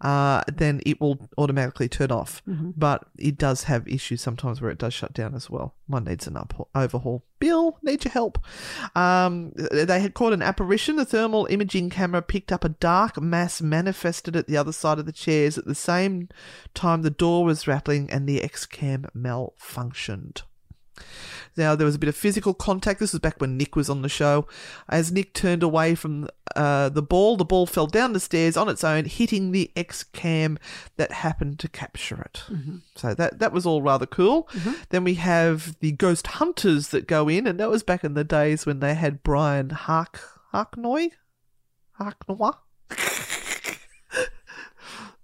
uh, then it will automatically turn off. But it does have issues sometimes where it does shut down as well. One needs an up- overhaul. Bill, need your help. Um, they had caught an apparition. The thermal imaging camera picked up a dark mass manifested at the other side of the chairs at the same time the door was rattling and the X cam malfunctioned. Now, there was a bit of physical contact. This was back when Nick was on the show. As Nick turned away from uh, the ball, the ball fell down the stairs on its own, hitting the X cam that happened to capture it. So that, that was all rather cool. Then we have the ghost hunters that go in, and that was back in the days when they had Brian Hark Harknoy? Harknoy?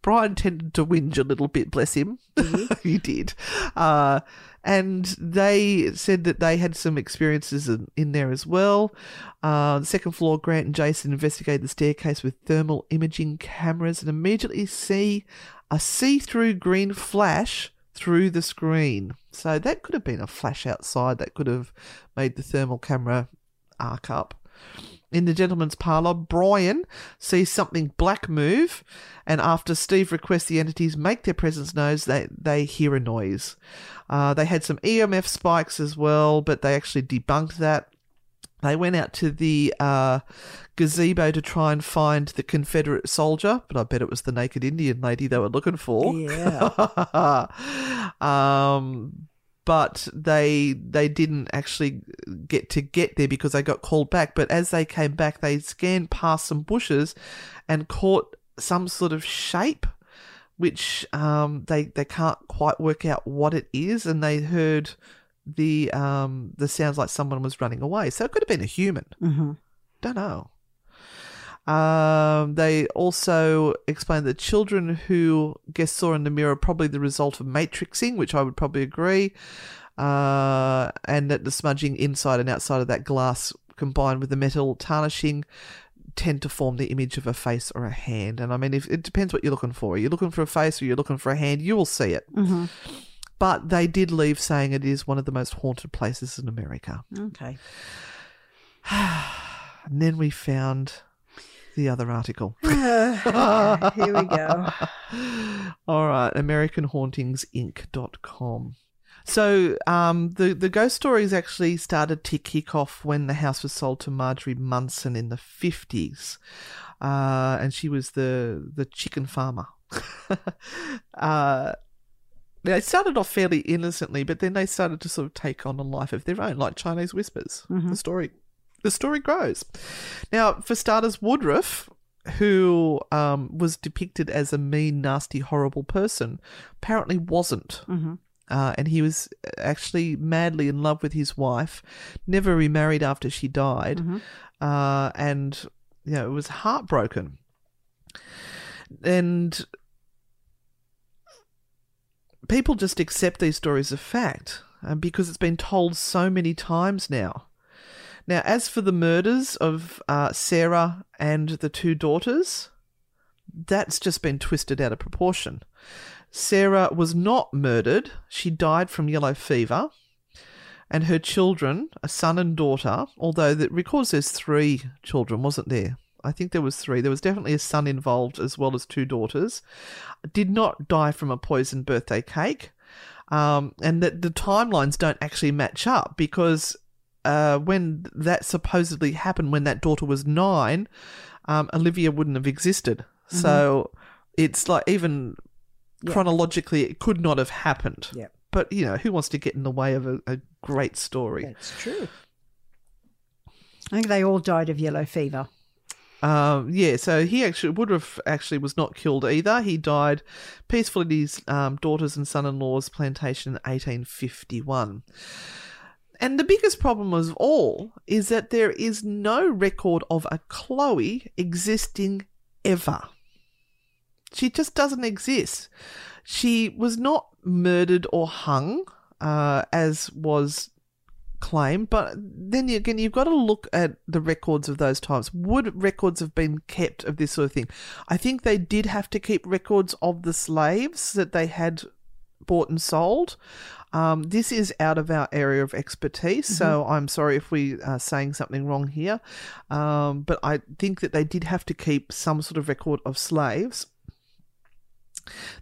Brian tended to whinge a little bit, bless him. he did. Uh, and they said that they had some experiences in, in there as well. Uh, second floor, Grant and Jason investigated the staircase with thermal imaging cameras and immediately see a see through green flash through the screen. So that could have been a flash outside that could have made the thermal camera arc up. In the gentleman's parlour, Brian sees something black move, and after Steve requests the entities make their presence known, they, they hear a noise. Uh, they had some EMF spikes as well, but they actually debunked that. They went out to the uh, gazebo to try and find the Confederate soldier, but I bet it was the naked Indian lady they were looking for. Yeah. um, but they they didn't actually get to get there because they got called back. But as they came back, they scanned past some bushes and caught some sort of shape, which um, they they can't quite work out what it is, and they heard the um, the sounds like someone was running away. So it could have been a human. hmm Don't know. Um, they also explained that children who guests saw in the mirror are probably the result of matrixing, which I would probably agree, uh, and that the smudging inside and outside of that glass combined with the metal tarnishing tend to form the image of a face or a hand. And I mean, if it depends what you're looking for. Are you looking for a face or you're looking for a hand? You will see it. hmm But they did leave saying it is one of the most haunted places in America. Okay. And then we found the other article. Here we go. All right, AmericanHauntingsInc.com. So um, the the ghost stories actually started to kick off when the house was sold to Marjorie Munson in the fifties, uh, and she was the the chicken farmer. uh, they started off fairly innocently, but then they started to sort of take on a life of their own, like Chinese whispers. The story, the story grows. Now, for starters, Woodruff, who um, was depicted as a mean, nasty, horrible person, apparently wasn't. hmm Uh, and he was actually madly in love with his wife, never remarried after she died, uh, and you know was heartbroken. And people just accept these stories as fact uh, because it's been told so many times now. Now, as for the murders of uh, Sarah and the two daughters, that's just been twisted out of proportion. Sarah was not murdered. She died from yellow fever. And her children, a son and daughter, although that records there's three children, wasn't there? I think there was three. There was definitely a son involved as well as two daughters. Did not die from a poisoned birthday cake. Um, and that the timelines don't actually match up because uh, when that supposedly happened, when that daughter was nine, um, Olivia wouldn't have existed. So it's like even Yeah. chronologically, it could not have happened. Yep. But you know, who wants to get in the way of a, a great story? That's true. I think they all died of yellow fever. Um, yeah, so he actually would have actually was not killed either. He died peacefully at his um, daughters and son-in-law's plantation in 1851. And the biggest problem of all is that there is no record of a Chloe existing ever. She just doesn't exist. She was not murdered or hung, uh, as was claimed, but then again, you've got to look at the records of those times. Would records have been kept of this sort of thing? I think they did have to keep records of the slaves that they had bought and sold. Um, this is out of our area of expertise, so I'm sorry if we are saying something wrong here. Um, but I think that they did have to keep some sort of record of slaves.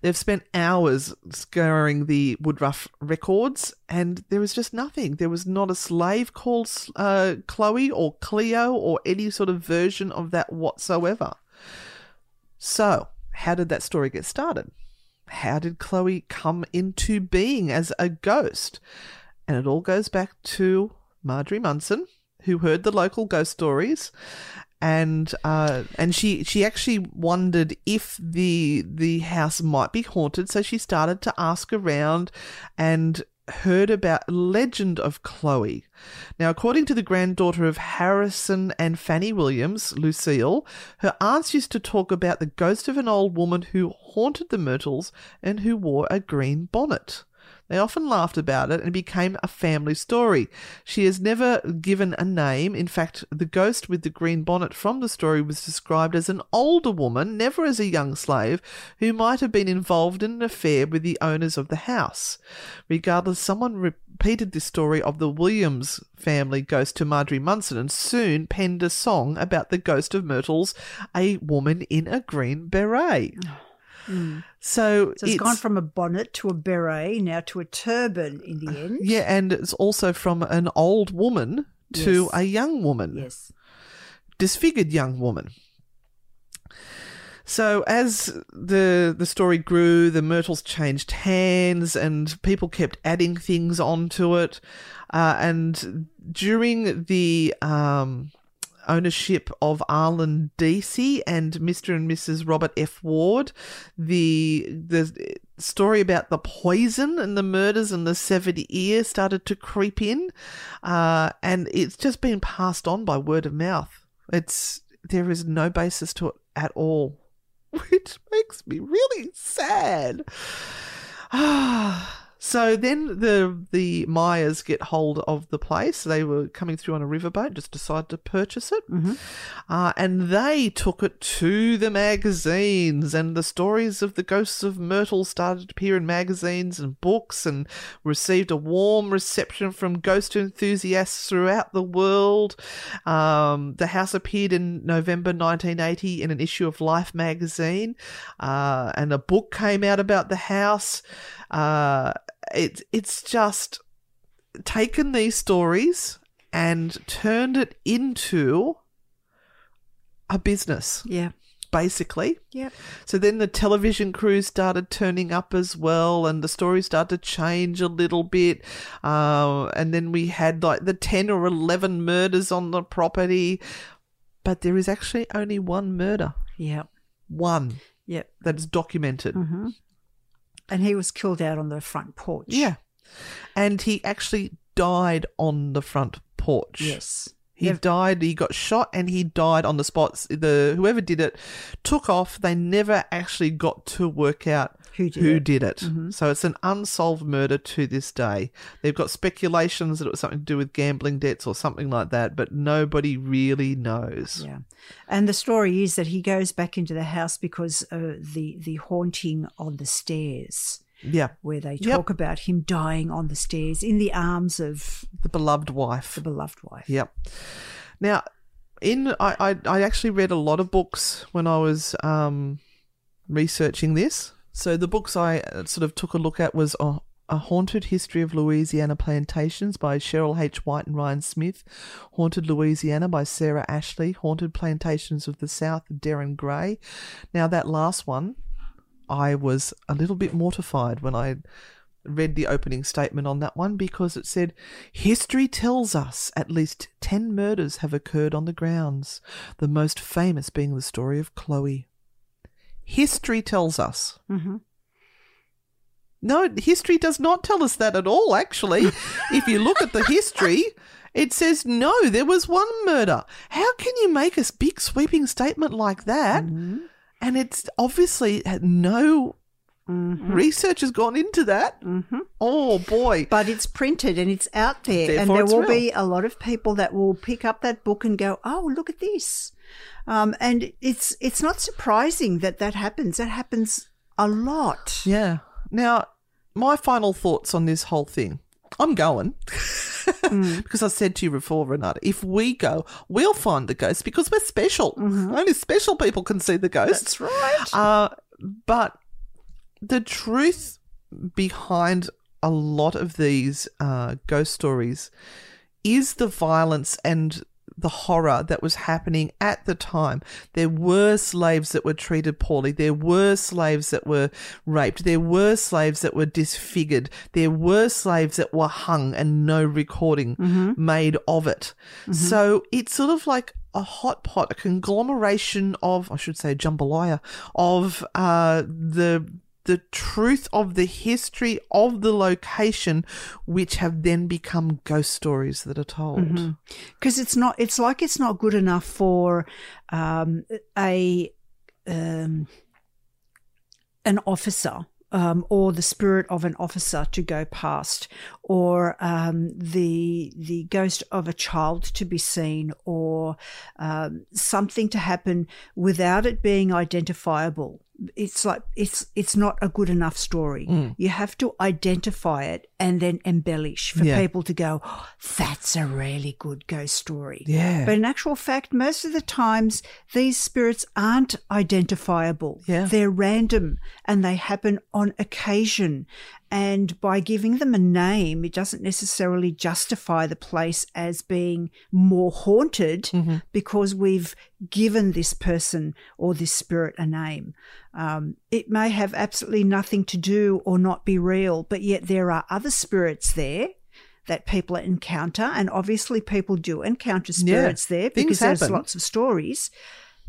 They've spent hours scouring the Woodruff records, and there was just nothing. There was not a slave called uh, Chloe or Cleo or any sort of version of that whatsoever. So, how did that story get started? How did Chloe come into being as a ghost? And it all goes back to Marjorie Munson, who heard the local ghost stories. And uh, and she she actually wondered if the the house might be haunted, so she started to ask around, and heard about legend of Chloe. Now, according to the granddaughter of Harrison and Fanny Williams, Lucille, her aunts used to talk about the ghost of an old woman who haunted the Myrtles and who wore a green bonnet. They often laughed about it and it became a family story. She has never given a name. In fact, the ghost with the green bonnet from the story was described as an older woman, never as a young slave, who might have been involved in an affair with the owners of the house. Regardless, someone repeated this story of the Williams family ghost to Marjorie Munson and soon penned a song about the ghost of Myrtles, a woman in a green beret. Oh. Mm. So, So it's gone from a bonnet to a beret, now to a turban in the end. Yeah, and it's also from an old woman to Yes. a young woman, Yes. disfigured young woman. So as the the story grew, the Myrtles changed hands, and people kept adding things onto it. Uh, and during the um, ownership of Arlen Deasy and Mr. and Mrs. Robert F. Ward, the the story about the poison and the murders and the severed ear started to creep in, uh, and it's just been passed on by word of mouth. It's there is no basis to it at all, which makes me really sad. So then the the Myers get hold of the place. They were coming through on a riverboat, just decided to purchase it, uh, and they took it to the magazines. And the stories of the ghosts of Myrtle started to appear in magazines and books, and received a warm reception from ghost enthusiasts throughout the world. Um, the house appeared in November 1980 in an issue of Life magazine, uh, and a book came out about the house. Uh, it, it's just taken these stories and turned it into a business, Yeah. basically. Yeah. So then the television crews started turning up as well, and the story started to change a little bit. Uh, and then we had like the 10 or 11 murders on the property. But there is actually only one murder, Yeah. one Yep. that is documented. hmm And he was killed out on the front porch. Yeah. And he actually died on the front porch. Yes. He died. He got shot, and he died on the spot. The whoever did it took off. They never actually got to work out Who did who it. did it. Mhm. So it's an unsolved murder to this day. They've got speculations that it was something to do with gambling debts or something like that, but nobody really knows. Yeah, and the story is that he goes back into the house because uh, the the haunting on the stairs, Yeah, where they Yep. talk about him dying on the stairs in the arms of the beloved wife. the beloved wife. Yep. Now, in I, I I actually read a lot of books when I was um, researching this. So the books I uh, sort of took a look at was a, a Haunted History of Louisiana Plantations by Cheryl H. White and Ryan Smith, Haunted Louisiana by Sarah Ashley, Haunted Plantations of the South, Darren Gray. Now that last one, I was a little bit mortified when I read the opening statement on that one because it said history tells us at least 10 murders have occurred on the grounds the most famous being the story of chloe. History tells us. Hmm no history does not tell us that at all actually. If you look at the history it says no there was one murder. How can you make a big sweeping statement like that? Mm-hmm. And it's obviously no research has gone into that hmm oh boy But it's printed and it's out there, and there will real. be a lot of people that will pick up that book and go, "Oh, look at this," um, and it's it's not surprising that that happens. That happens a lot. Yeah. Now, my final thoughts on this whole thing. I'm going because I said to you before, Renata, if we go, we'll find the ghost because we're special. Only special people can see the ghosts. That's right. Uh, but the truth behind a lot of these uh, ghost stories is the violence and the horror that was happening at the time. There were slaves that were treated poorly. There were slaves that were raped. There were slaves that were disfigured. There were slaves that were hung and no recording made of it. So it's sort of like a hot pot, a conglomeration of, I should say, jambalaya of uh, the the truth of the history of the location, which have then become ghost stories that are told. because it's not it's like it's not good enough for um, a um, an officer um, or the spirit of an officer to go past or um, the the ghost of a child to be seen or um, something to happen without it being identifiable it's like it's it's not a good enough story mm. you have to identify it and then embellish for Yeah. people to go "Oh, that's a really good ghost story Yeah. but in actual fact, most of the times, these spirits aren't identifiable. Yeah. They're random and they happen on occasion. And by giving them a name, it doesn't necessarily justify the place as being more haunted Mm-hmm. because we've given this person or this spirit a name. Um, it may have absolutely nothing to do or not be real, but yet there are other spirits there that people encounter, and obviously people do encounter spirits there because there's lots of stories,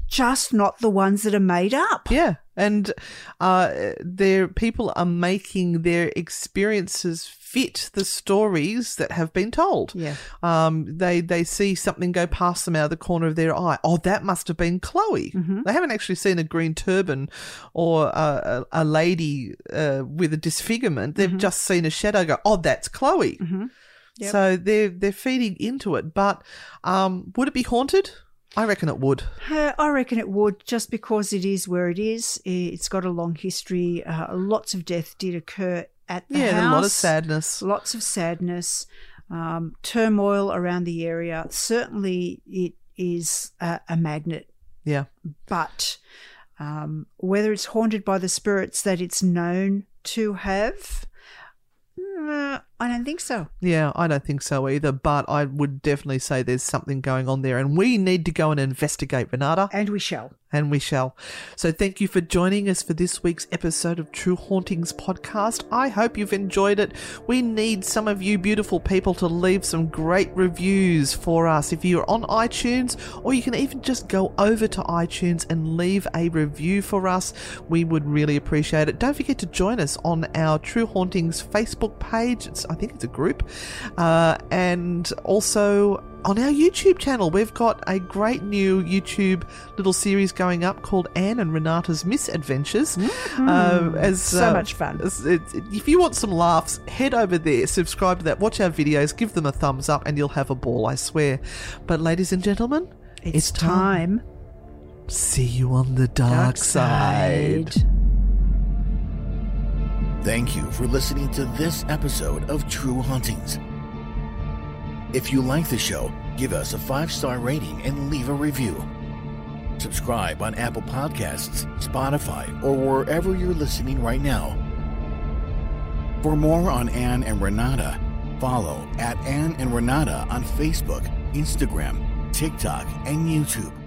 just not the ones that are made up. Yeah, and uh, their people are making their experiences fit the stories that have been told. Yeah. Um, they they see something go past them out of the corner of their eye. Oh, that must have been Chloe. Mm-hmm. They haven't actually seen a green turban or a, a, a lady uh, with a disfigurement. They've Mm-hmm. just seen a shadow go. Oh, that's Chloe. Yep. So they're they're feeding into it. But um, would it be haunted? I reckon it would. Uh, I reckon it would, just because it is where it is. It's got a long history. Uh, lots of death did occur at the Yeah, house. and a lot of sadness. lots of sadness, um, turmoil around the area. Certainly, it is a, a magnet, Yeah. but um, whether it's haunted by the spirits that it's known to have, uh, I don't think so. Yeah, I don't think so either, but I would definitely say there's something going on there, and we need to go and investigate, Renata, And we shall. and we shall. So, thank you for joining us for this week's episode of True Hauntings podcast. I hope you've enjoyed it. We need some of you beautiful people to leave some great reviews for us. If you're on iTunes, or you can even just go over to iTunes and leave a review for us, we would really appreciate it. Don't forget to join us on our True Hauntings Facebook page. It's, I think it's a group. Uh, and also on our YouTube channel, we've got a great new YouTube little series going up called Anne and Renata's Misadventures. Uh, as, So uh, much fun. as- it's- if you want some laughs, head over there, subscribe to that, watch our videos, give them a thumbs up, and you'll have a ball, I swear. But, ladies and gentlemen, It's, time. See you on the dark, side. Thank you for listening to this episode of True Hauntings. If you like the show, give us a five star rating and leave a review. Subscribe on Apple Podcasts, Spotify, or wherever you're listening right now. For more on Anne and Renata, follow at Anne and Renata on Facebook, Instagram, TikTok, and YouTube.